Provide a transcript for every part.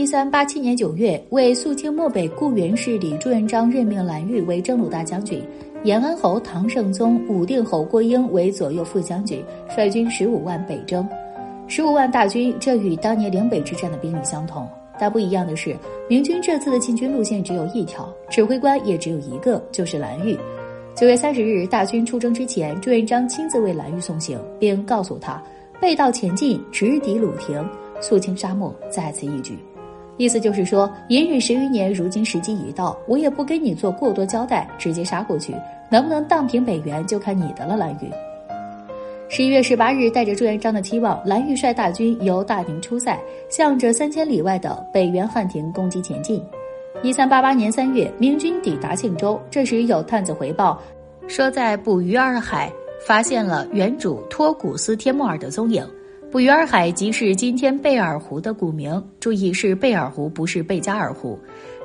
一三八七年九月，为肃清漠北固原势力，朱元璋任命蓝玉为征虏大将军，延安侯唐圣宗、武定侯郭英为左右副将军，率军十五万北征。十五万大军，这与当年岭北之战的兵力相同。但不一样的是，明军这次的进军路线只有一条，指挥官也只有一个，就是蓝玉。九月三十日，大军出征之前，朱元璋亲自为蓝玉送行，并告诉他：背道前进，直抵鲁庭，肃清沙漠，在此一举。意思就是说，隐忍十余年，如今时机已到，我也不跟你做过多交代，直接杀过去，能不能荡平北原，就看你的了，蓝玉。十一月十八日，带着朱元璋的期望，蓝玉率大军由大宁出塞，向着三千里外的北原汉庭攻击前进。一三八八年三月，明军抵达庆州，这时有探子回报，说在捕鱼洱海发现了原主托古斯帖木儿的踪影。捕鱼洱海即是今天贝尔湖的古名，注意是贝尔湖，不是贝加尔湖。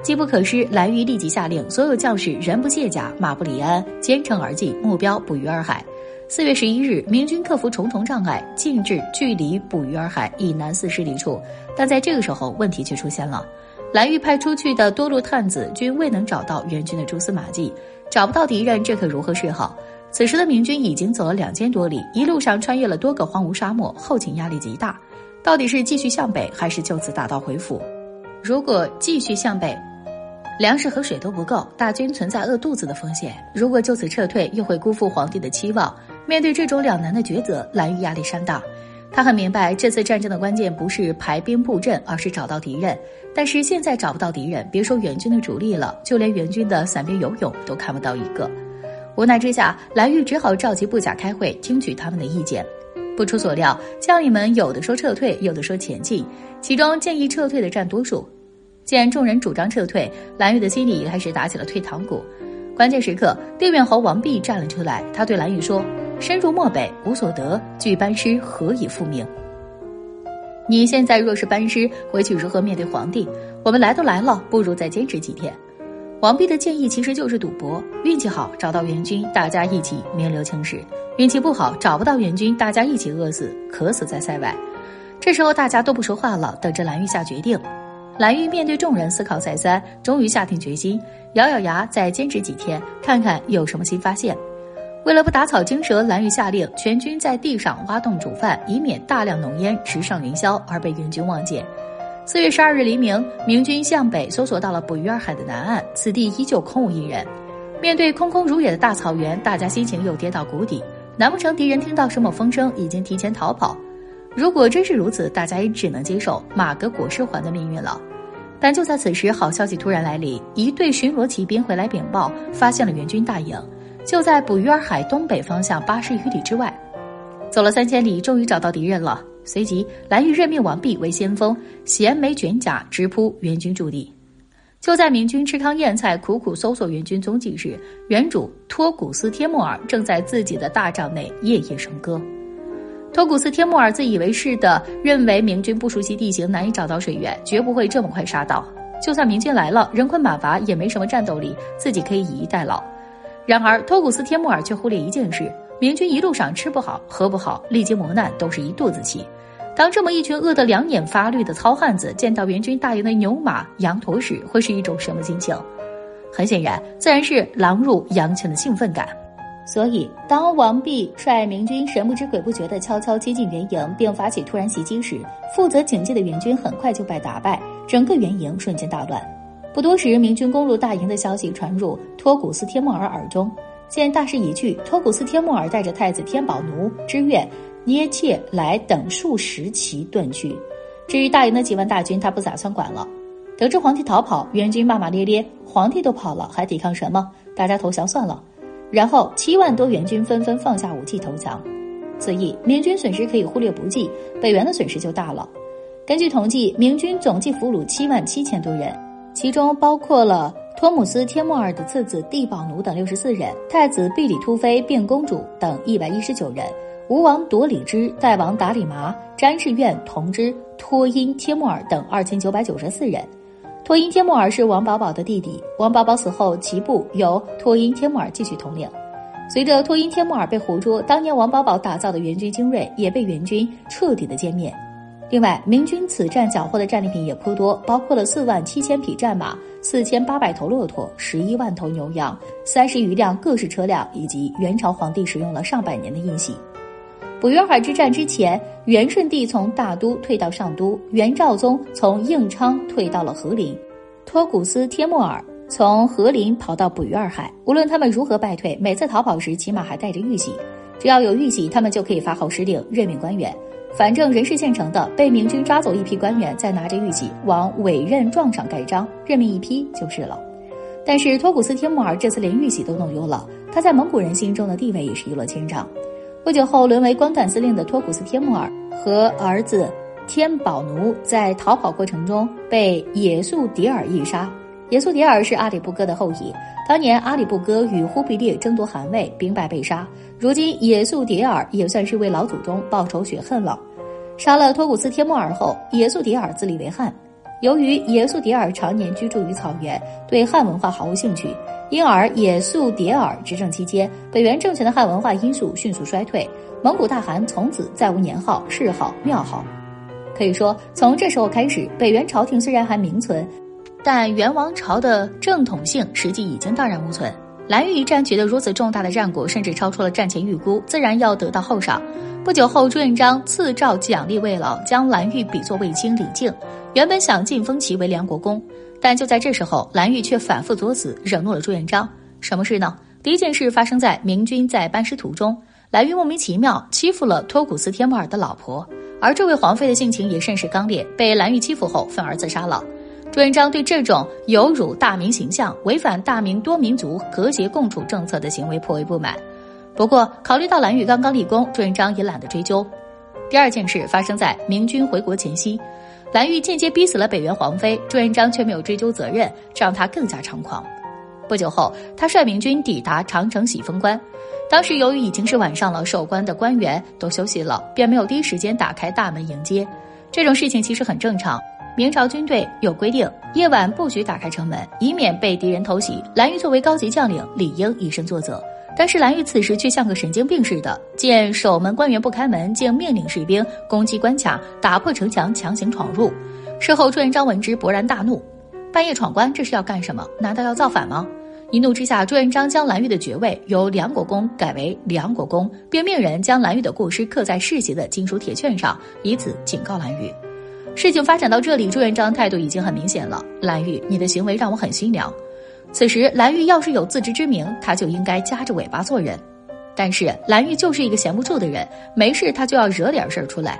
机不可失，蓝玉立即下令所有将士人不卸甲，马不离鞍，兼程而进，目标捕鱼洱海。四月十一日，明军克服重重障碍，进至距离捕鱼洱海以南四十里处。但在这个时候，问题却出现了：蓝玉派出去的多路探子均未能找到援军的蛛丝马迹，找不到敌人，这可如何是好？此时的明军已经走了两千多里，一路上穿越了多个荒芜沙漠，后勤压力极大。到底是继续向北，还是就此打道回府？如果继续向北，粮食和水都不够，大军存在饿肚子的风险；如果就此撤退，又会辜负皇帝的期望。面对这种两难的抉择，蓝玉压力山大。他很明白，这次战争的关键不是排兵布阵，而是找到敌人。但是现在找不到敌人，别说援军的主力了，就连援军的散兵游勇都看不到一个。无奈之下，蓝玉只好召集部下开会，听取他们的意见。不出所料，将领们有的说撤退，有的说前进，其中建议撤退的占多数。见众人主张撤退，蓝玉的心里开始打起了退堂鼓。关键时刻，定远侯王弼站了出来，他对蓝玉说。深入漠北无所得，拒班师何以复命？你现在若是班师回去，如何面对皇帝？我们来都来了，不如再坚持几天。王弼的建议其实就是赌博，运气好找到援军，大家一起名留青史；运气不好找不到援军，大家一起饿死，渴死在塞外。这时候大家都不说话了，等着蓝玉下决定。蓝玉面对众人思考再三，终于下定决心，咬咬牙再坚持几天，看看有什么新发现。为了不打草惊蛇，蓝玉下令全军在地上挖洞煮饭，以免大量浓烟直上云霄而被援军望见。四月十二日黎明，明军向北搜索到了捕鱼儿海的南岸，此地依旧空无一人。面对空空如也的大草原，大家心情又跌到谷底。难不成敌人听到什么风声，已经提前逃跑？如果真是如此，大家也只能接受马革裹尸还的命运了。但就在此时，好消息突然来临，一队巡逻骑兵回来禀报，发现了援军大营。就在捕鱼儿海东北方向八十余里之外，走了三千里，终于找到敌人了。随即，蓝玉任命王弼为先锋，衔枚卷甲直扑援军驻地。就在明军吃糠咽菜、苦苦搜索援军踪迹时，原主托古斯帖木儿正在自己的大帐内夜夜笙歌。托古斯帖木儿自以为是的认为明军不熟悉地形，难以找到水源，绝不会这么快杀到。就算明军来了，人困马乏，也没什么战斗力，自己可以以逸待劳。然而，托古斯帖木儿却忽略一件事：明军一路上吃不好、喝不好，历经磨难，都是一肚子气。当这么一群饿得两眼发绿的糙汉子见到援军大营的牛马羊驼时，会是一种什么心情？很显然，自然是狼入羊群的兴奋感。所以，当王弼率明军神不知鬼不觉地悄悄接近元营，并发起突然袭击时，负责警戒的援军很快就被打败，整个元营瞬间大乱。不多时，明军攻入大营的消息传入托古斯帖木儿耳中。见大势已去，托古斯帖木儿带着太子天宝奴、知越、捏切来等数十骑遁去。至于大营的几万大军，他不打算管了。得知皇帝逃跑，援军骂骂咧咧：“皇帝都跑了，还抵抗什么？大家投降算了。”然后七万多元军纷纷放下武器投降。此役，明军损失可以忽略不计，北元的损失就大了。根据统计，明军总计俘虏七万七千多人。其中包括了托姆斯帖木尔的次子地保奴等六十四人，太子毕里突妃、并公主等一百一十九人，吴王夺里之、代王达里麻、詹士院同之托因帖木儿等二千九百九十四人。托因帖木儿是王保保的弟弟，王保保死后，其部由托因帖木儿继续统领。随着托因帖木儿被活捉，当年王保保打造的援军精锐也被援军彻底的歼灭。另外，明军此战缴获的战利品也颇多，包括了四万七千匹战马、四千八百头骆驼、十一万头牛羊、三十余辆各式车辆，以及元朝皇帝使用了上百年的印玺。捕鱼儿海之战之前，元顺帝从大都退到上都，元昭宗从应昌退到了和林，托古斯帖木儿从和林跑到捕鱼二海。无论他们如何败退，每次逃跑时起码还带着玉玺，只要有玉玺，他们就可以发号施令、任命官员。反正人是现成的，被明军抓走一批官员，再拿着玉玺往委任状上盖章，任命一批就是了。但是托古斯帖木儿这次连玉玺都弄丢了，他在蒙古人心中的地位也是一落千丈。不久后，沦为光杆司令的托古斯帖木儿和儿子天宝奴在逃跑过程中被野速迭尔一杀。野速迭尔是阿里不哥的后裔，当年阿里不哥与忽必烈争夺汗位，兵败被杀。如今也速迭尔也算是为老祖宗报仇雪恨了。杀了托古斯帖木儿后，也速迭尔自立为汉。由于也速迭尔常年居住于草原，对汉文化毫无兴趣。因而，也速迭尔执政期间，北元政权的汉文化因素迅速衰退，蒙古大汗从此再无年号、谥号、庙号。可以说，从这时候开始，北元朝廷虽然还名存，但元王朝的正统性实际已经荡然无存。蓝玉一战取得如此重大的战果，甚至超出了战前预估，自然要得到厚赏。不久后，朱元璋赐诏奖励魏老，将蓝玉比作卫青李靖，原本想晋封其为梁国公。但就在这时候，蓝玉却反复作死，惹怒了朱元璋。什么事呢？第一件事发生在明军在班师途中，蓝玉莫名其妙欺负了托古斯帖木儿的老婆，而这位皇妃的性情也甚是刚烈，被蓝玉欺负后愤而自杀了。朱元璋对这种有辱大明形象、违反大明多民族和谐共处政策的行为颇为不满。不过，考虑到蓝玉刚刚立功，朱元璋也懒得追究。第二件事发生在明军回国前夕。蓝玉间接逼死了北元皇妃，朱元璋却没有追究责任，这让他更加猖狂。不久后，他率明军抵达长城喜峰关。当时由于已经是晚上了，守关的官员都休息了，便没有第一时间打开大门迎接。这种事情其实很正常，明朝军队有规定，夜晚不许打开城门，以免被敌人偷袭。蓝玉作为高级将领，理应以身作则。但是蓝玉此时却像个神经病似的，见守门官员不开门，竟命令士兵攻击关卡，打破城墙，强行闯入。事后朱元璋闻之勃然大怒，半夜闯关这是要干什么？难道要造反吗？一怒之下，朱元璋将蓝玉的爵位由梁国公改为梁国公，并命人将蓝玉的过失刻在世袭的金属铁券上，以此警告蓝玉。事情发展到这里，朱元璋态度已经很明显了：蓝玉，你的行为让我很心凉。此时，蓝玉要是有自知之明，他就应该夹着尾巴做人。但是，蓝玉就是一个闲不住的人，没事他就要惹点事儿出来。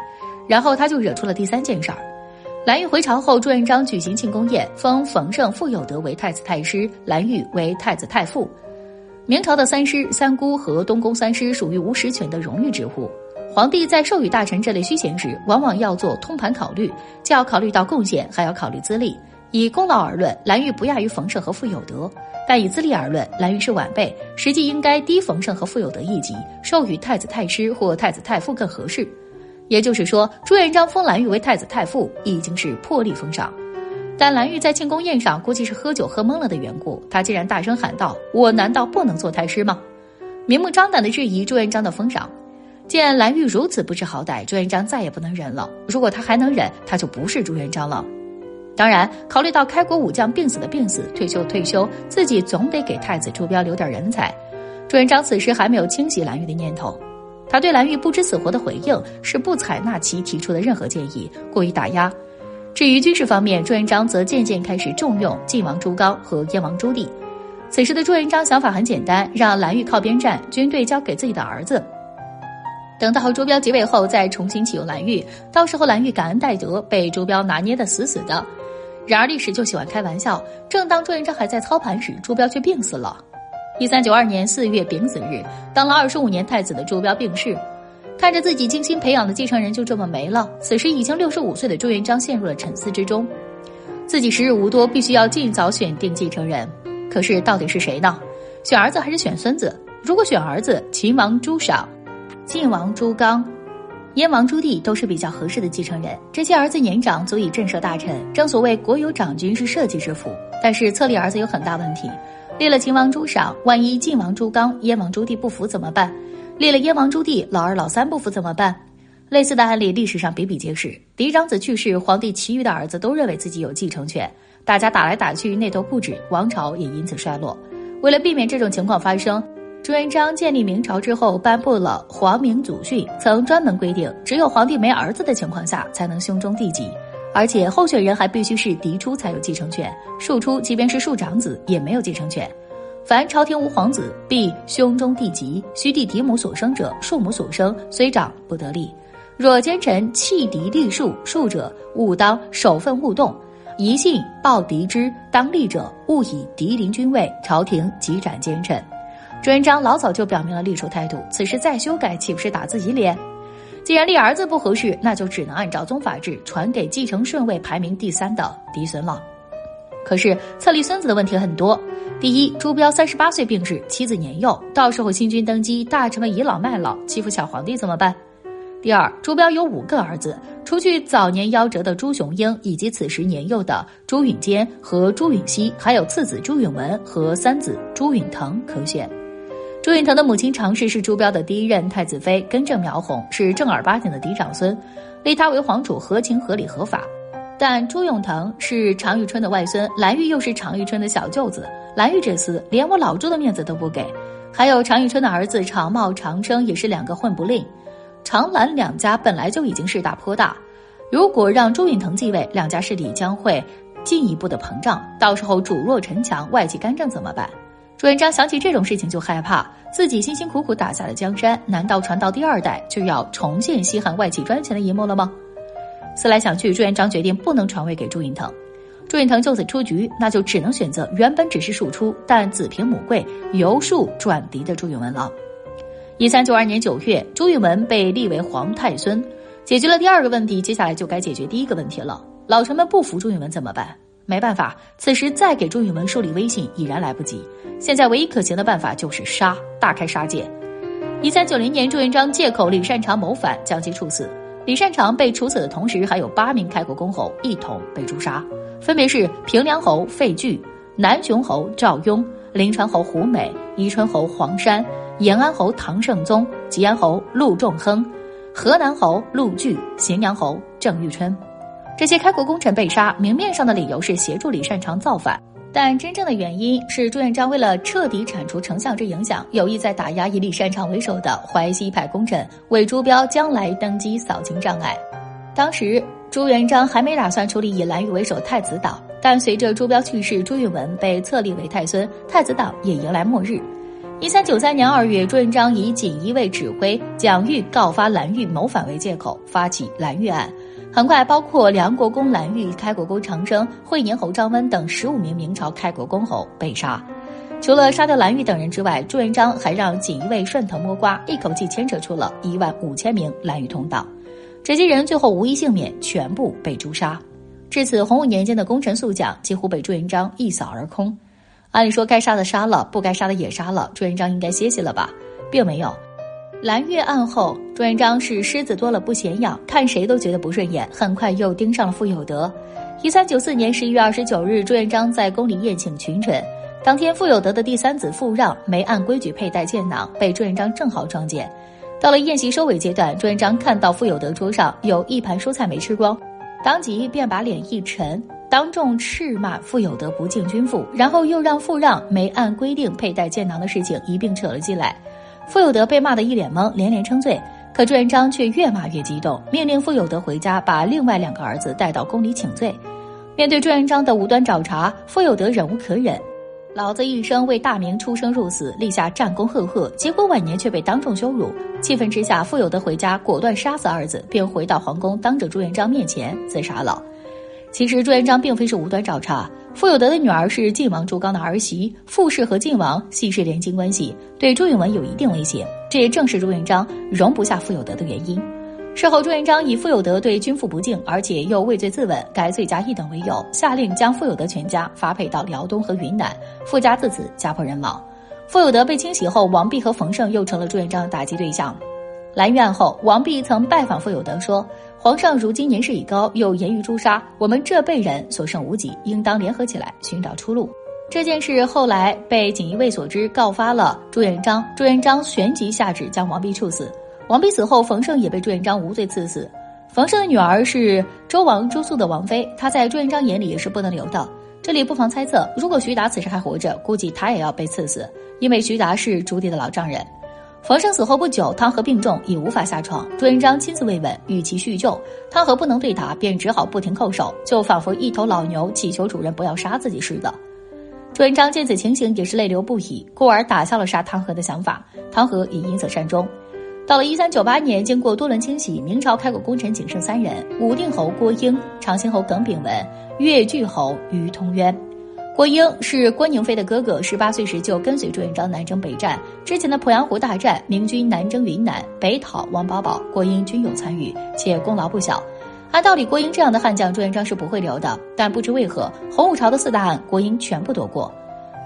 然后他就惹出了第三件事儿。蓝玉回朝后，朱元璋举行庆功宴，封冯胜、傅有德为太子太师，蓝玉为太子太傅。明朝的三师、三姑和东宫三师属于无实权的荣誉职务。皇帝在授予大臣这类虚衔时，往往要做通盘考虑，既要考虑到贡献，还要考虑资历。以功劳而论，蓝玉不亚于冯胜和傅有德；但以资历而论，蓝玉是晚辈，实际应该低冯胜和傅有德一级，授予太子太师或太子太傅更合适。也就是说，朱元璋封蓝玉为太子太傅已经是破例封赏。但蓝玉在庆功宴上估计是喝酒喝懵了的缘故，他竟然大声喊道：“我难道不能做太师吗？”明目张胆的质疑朱元璋的封赏。见蓝玉如此不知好歹，朱元璋再也不能忍了。如果他还能忍，他就不是朱元璋了。当然，考虑到开国武将病死的病死，退休退休，自己总得给太子朱标留点人才。朱元璋此时还没有清洗蓝玉的念头，他对蓝玉不知死活的回应是不采纳其提出的任何建议，过于打压。至于军事方面，朱元璋则渐渐开始重用晋王朱刚和燕王朱棣。此时的朱元璋想法很简单，让蓝玉靠边站，军队交给自己的儿子。等到朱标即位后，再重新启用蓝玉，到时候蓝玉感恩戴德，被朱标拿捏的死死的。然而历史就喜欢开玩笑，正当朱元璋还在操盘时，朱标却病死了。一三九二年四月丙子日，当了二十五年太子的朱标病逝，看着自己精心培养的继承人就这么没了。此时已经六十五岁的朱元璋陷入了沉思之中，自己时日无多，必须要尽早选定继承人。可是到底是谁呢？选儿子还是选孙子？如果选儿子，秦王朱赏、晋王朱刚。燕王朱棣都是比较合适的继承人，这些儿子年长，足以震慑大臣。正所谓国有长君是社稷之福，但是册立儿子有很大问题。立了秦王朱赏，万一晋王朱刚、燕王朱棣不服怎么办？立了燕王朱棣，老二老三不服怎么办？类似的案例历史上比比皆是。嫡长子去世，皇帝其余的儿子都认为自己有继承权，大家打来打去，内斗不止，王朝也因此衰落。为了避免这种情况发生，朱元璋建立明朝之后颁布了《皇明祖训》，曾专门规定，只有皇帝没儿子的情况下才能兄终弟及，而且候选人还必须是嫡出才有继承权，庶出即便是庶长子也没有继承权。凡朝廷无皇子，必兄终弟及，须弟嫡母所生者，庶母所生，虽长不得立。若奸臣弃嫡立庶，庶者勿当守分勿动；疑信报嫡之当立者，勿以嫡临君位。朝廷即斩奸臣。朱元璋老早就表明了立储态度，此时再修改，岂不是打自己脸？既然立儿子不合适，那就只能按照宗法制传给继承顺位排名第三的嫡孙了。可是册立孙子的问题很多。第一，朱标三十八岁病逝，妻子年幼，到时候新君登基，大臣们倚老卖老，欺负小皇帝怎么办？第二，朱标有五个儿子，除去早年夭折的朱雄英，以及此时年幼的朱允坚和朱允熙，还有次子朱允文和三子朱允腾可选。朱允腾的母亲常氏是朱标的第一任太子妃，根正苗红，是正儿八经的嫡长孙，立他为皇储合情合理合法。但朱永腾是常遇春的外孙，蓝玉又是常遇春的小舅子，蓝玉这厮连我老朱的面子都不给。还有常遇春的儿子常茂、常生也是两个混不吝。常蓝两家本来就已经势大颇大，如果让朱允腾继位，两家势力将会进一步的膨胀，到时候主弱臣强，外戚干政怎么办？朱元璋想起这种事情就害怕，自己辛辛苦苦打下的江山，难道传到第二代就要重现西汉外戚专权的一幕了吗？思来想去，朱元璋决定不能传位给朱允腾。朱允腾就此出局，那就只能选择原本只是庶出，但子凭母贵，由庶转嫡的朱允文了。一三九二年九月，朱允文被立为皇太孙，解决了第二个问题，接下来就该解决第一个问题了。老臣们不服朱允文怎么办？没办法，此时再给朱允文树立威信已然来不及。现在唯一可行的办法就是杀，大开杀戒。一三九零年，朱元璋借口李善长谋反，将其处死。李善长被处死的同时，还有八名开国公侯一同被诛杀，分别是平凉侯费巨、南雄侯赵雍、临川侯胡美、宜春侯黄山、延安侯唐圣宗、吉安侯陆仲亨、河南侯陆据、荥阳侯郑玉春。这些开国功臣被杀，明面上的理由是协助李善长造反。但真正的原因是朱元璋为了彻底铲除丞相之影响，有意在打压以李善长为首的淮西派功臣，为朱标将来登基扫清障碍。当时朱元璋还没打算处理以蓝玉为首太子党，但随着朱标去世，朱允文被册立为太孙，太子党也迎来末日。一三九三年二月，朱元璋以锦衣卫指挥蒋玉告发蓝玉谋反为借口，发起蓝玉案。很快，包括梁国公蓝玉、开国公长生、惠宁侯张温等十五名明朝开国公侯被杀。除了杀掉蓝玉等人之外，朱元璋还让锦衣卫顺藤摸瓜，一口气牵扯出了一万五千名蓝玉同党。这些人最后无一幸免，全部被诛杀。至此，洪武年间的功臣宿将几乎被朱元璋一扫而空。按理说，该杀的杀了，不该杀的也杀了，朱元璋应该歇歇了吧？并没有。蓝月案后，朱元璋是狮子多了不嫌痒，看谁都觉得不顺眼，很快又盯上了傅有德。一三九四年十一月二十九日，朱元璋在宫里宴请群臣，当天傅有德的第三子傅让没按规矩佩戴剑囊，被朱元璋正好撞见。到了宴席收尾阶段，朱元璋看到傅有德桌上有一盘蔬菜没吃光，当即便把脸一沉，当众斥骂傅有德不敬君父，然后又让傅让没按规定佩戴剑囊的事情一并扯了进来。傅有德被骂得一脸懵，连连称罪。可朱元璋却越骂越激动，命令傅有德回家，把另外两个儿子带到宫里请罪。面对朱元璋的无端找茬，傅有德忍无可忍：“老子一生为大明出生入死，立下战功赫赫，结果晚年却被当众羞辱。”气愤之下，傅有德回家，果断杀死儿子，并回到皇宫，当着朱元璋面前自杀了。其实朱元璋并非是无端找茬。傅有德的女儿是晋王朱刚的儿媳，傅氏和晋王系是连襟关系，对朱允文有一定威胁。这也正是朱元璋容不下傅有德的原因。事后，朱元璋以傅有德对君父不敬，而且又畏罪自刎，该罪加一等为由，下令将傅有德全家发配到辽东和云南，傅家自此家破人亡。傅有德被清洗后，王弼和冯胜又成了朱元璋的打击对象。蓝玉案后，王弼曾拜访傅有德说。皇上如今年事已高，又严于诛杀，我们这辈人所剩无几，应当联合起来寻找出路。这件事后来被锦衣卫所知，告发了朱元璋。朱元璋旋即下旨将王弼处死。王弼死后，冯胜也被朱元璋无罪赐死。冯胜的女儿是周王朱肃的王妃，她在朱元璋眼里也是不能留的。这里不妨猜测，如果徐达此时还活着，估计他也要被赐死，因为徐达是朱棣的老丈人。冯胜死后不久，汤和病重，已无法下床。朱元璋亲自慰问，与其叙旧。汤和不能对答，便只好不停叩首，就仿佛一头老牛祈求主人不要杀自己似的。朱元璋见此情形，也是泪流不已，故而打消了杀汤和的想法。汤和也因此善终。到了一三九八年，经过多轮清洗，明朝开国功臣仅剩三人：武定侯郭英、长兴侯耿炳文、越剧侯于通渊。郭英是郭宁飞的哥哥，十八岁时就跟随朱元璋南征北战。之前的鄱阳湖大战，明军南征云南，北讨王保保，郭英均有参与，且功劳不小。按道理，郭英这样的悍将，朱元璋是不会留的。但不知为何，洪武朝的四大案，郭英全部躲过。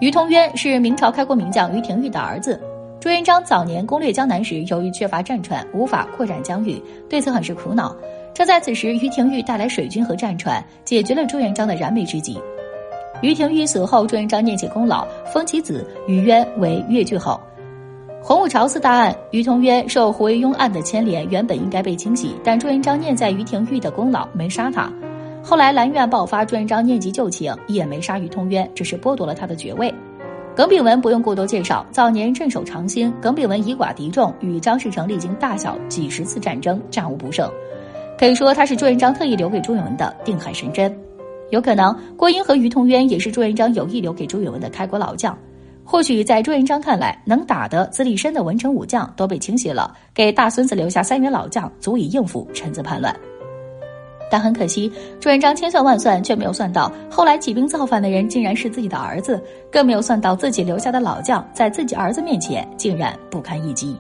于通渊是明朝开国名将于廷玉的儿子。朱元璋早年攻略江南时，由于缺乏战船，无法扩展疆域，对此很是苦恼。正在此时，于廷玉带来水军和战船，解决了朱元璋的燃眉之急。于廷玉死后，朱元璋念其功劳，封其子于渊为越剧侯。洪武朝四大案，于同渊受胡惟庸案的牵连，原本应该被清洗，但朱元璋念在于廷玉的功劳，没杀他。后来兰苑爆发，朱元璋念及旧情，也没杀于通渊，只是剥夺了他的爵位。耿炳文不用过多介绍，早年镇守长兴，耿炳文以寡敌众，与张士诚历经大小几十次战争，战无不胜，可以说他是朱元璋特意留给朱允文的定海神针。有可能郭英和于同渊也是朱元璋有意留给朱允文的开国老将。或许在朱元璋看来，能打的、资历深的文臣武将都被清洗了，给大孙子留下三员老将，足以应付臣子叛乱。但很可惜，朱元璋千算万算，却没有算到后来起兵造反的人竟然是自己的儿子，更没有算到自己留下的老将在自己儿子面前竟然不堪一击。